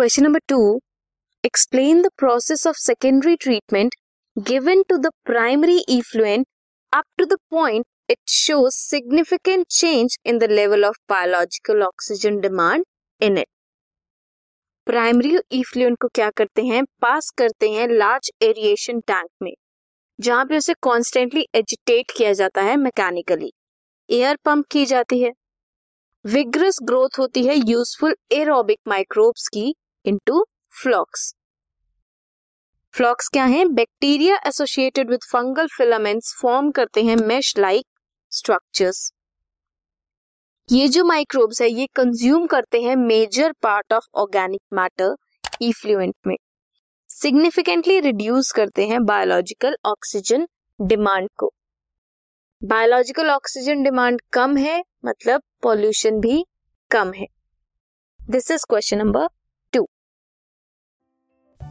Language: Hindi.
Question number two explain the process of secondary treatment given to the primary effluent up to the point it shows significant change in the level of biological oxygen demand in it primary effluent को क्या करते हैं? पास करते हैं लार्ज एरिएशन टैंक में, जहाँ पे उसे कॉन्स्टेंटली एजिटेट किया जाता है मैकेनिकली एयर पंप की जाती है. विग्रस ग्रोथ होती है यूजफुल एरोबिक माइक्रोब्स की इनटू फ्लॉक्स फ्लॉक्स क्या है? Bacteria associated with fungal filaments form करते हैं मेश लाइक स्ट्रक्चर्स ये जो माइक्रोब्स है, ये कंज्यूम करते हैं major part of organic matter effluent में. सिग्निफिकेंटली रिड्यूस करते हैं बायोलॉजिकल ऑक्सीजन डिमांड को. बायोलॉजिकल ऑक्सीजन डिमांड कम है मतलब पॉल्यूशन भी कम है. This is question number